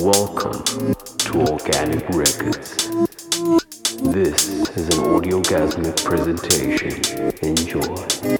Welcome to Organique Records. This is an audiogasmic presentation. Enjoy.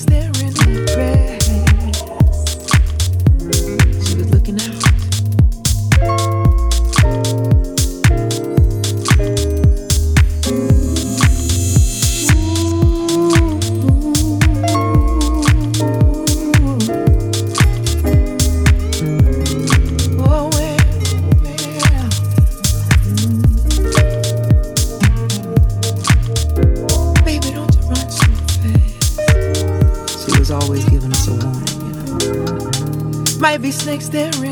staring at red. mistakes day.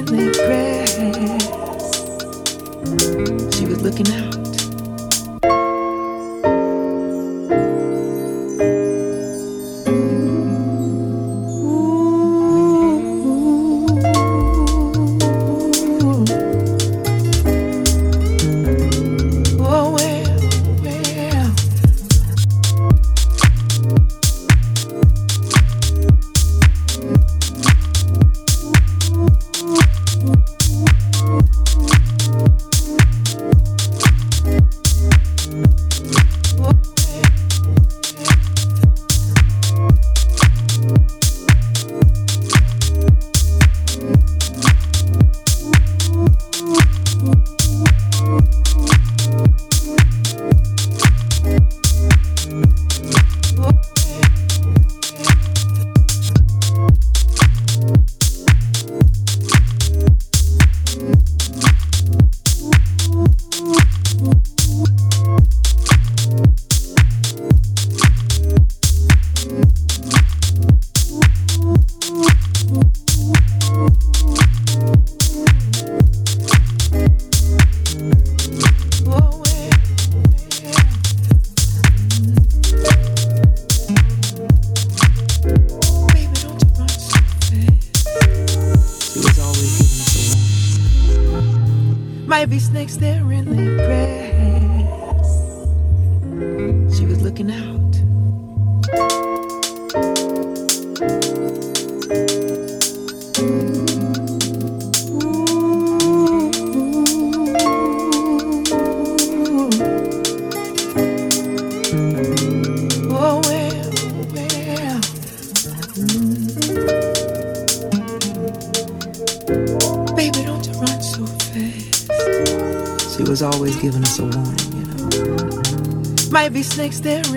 There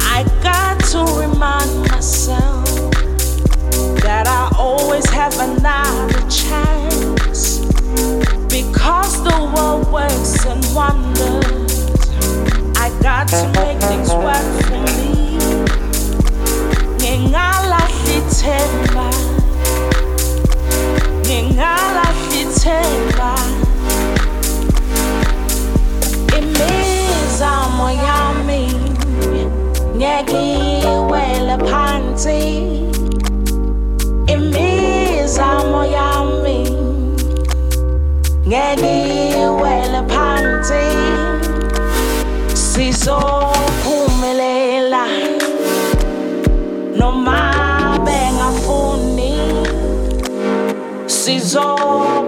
I got to remind myself that I always have another chance. Because the world works and wonders I got to make things work for me. So.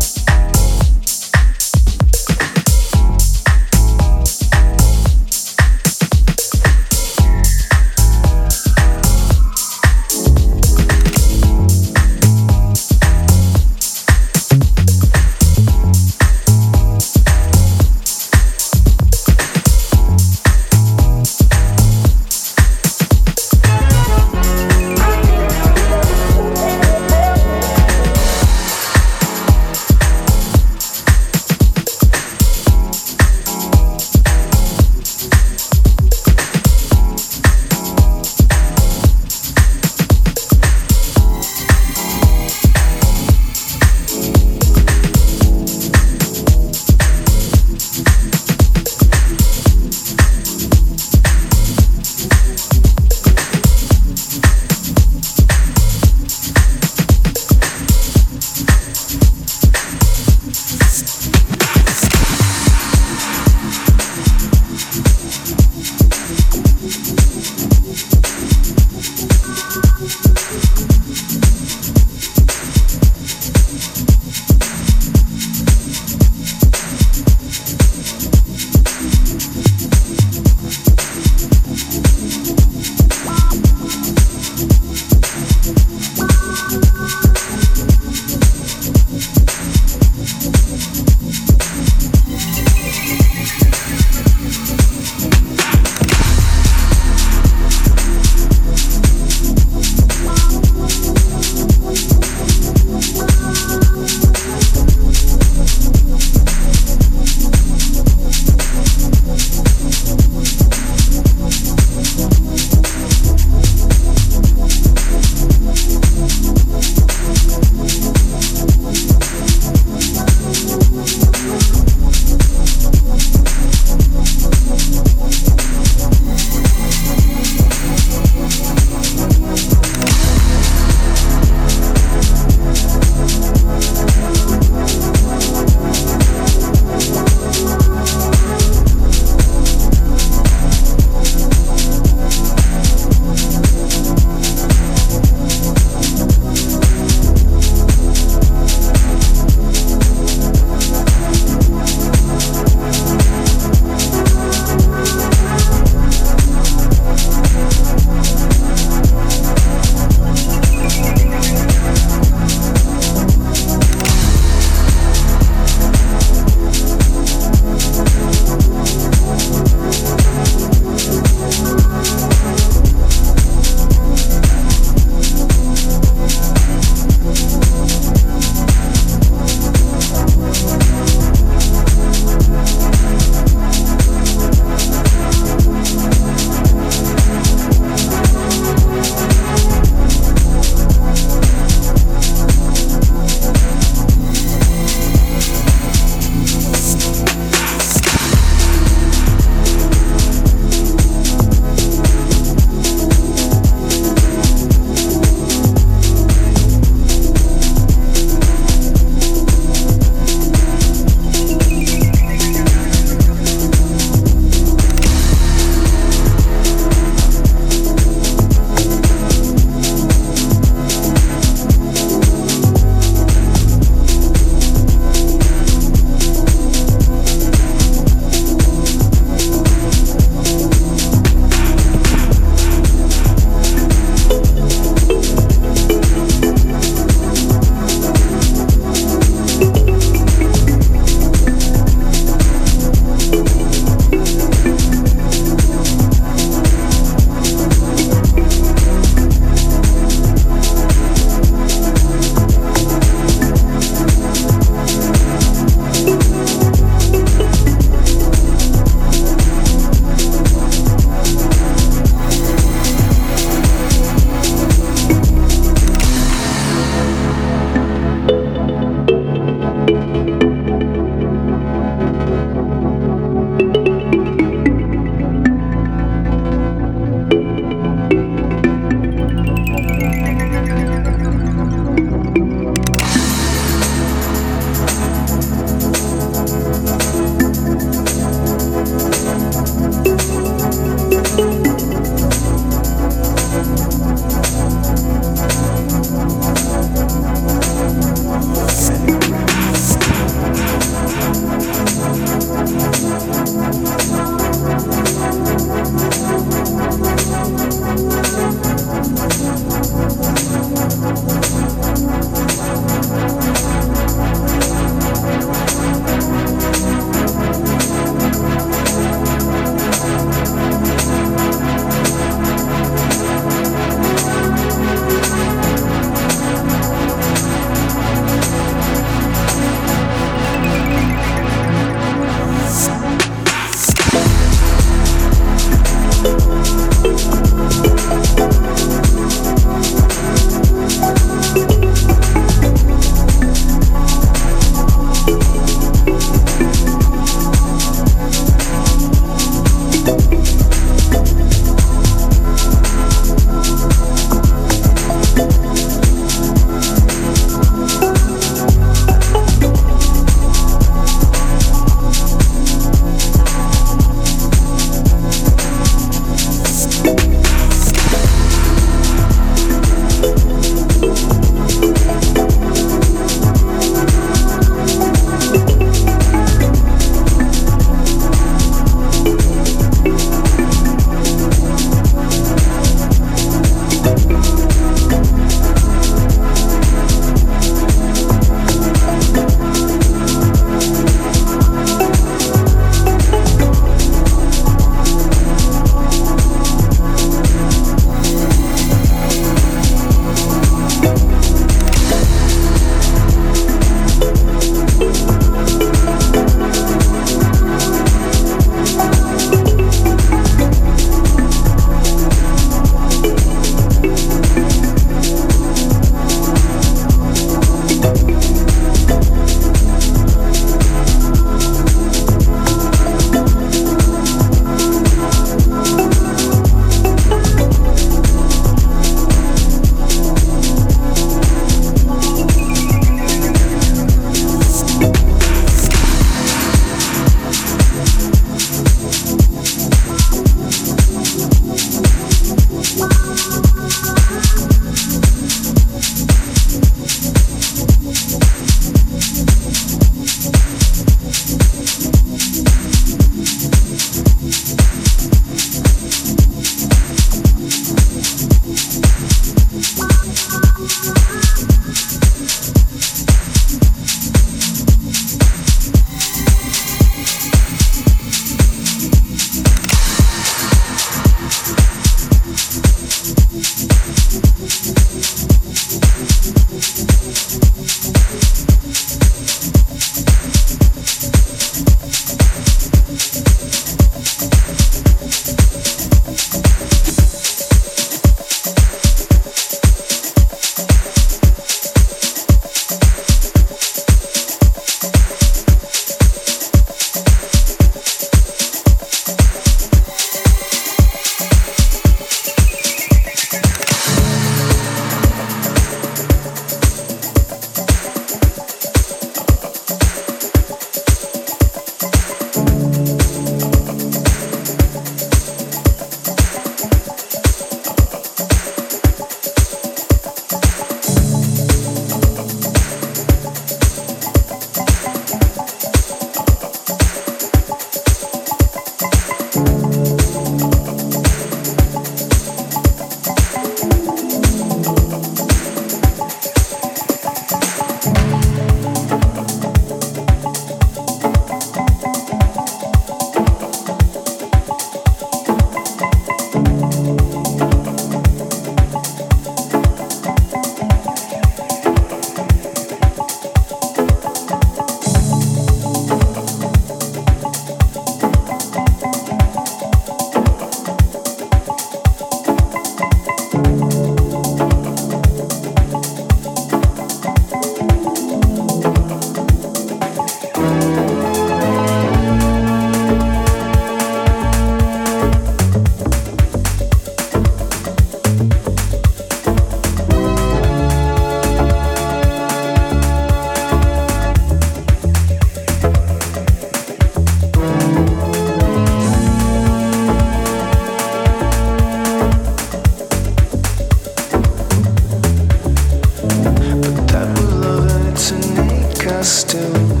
Still. to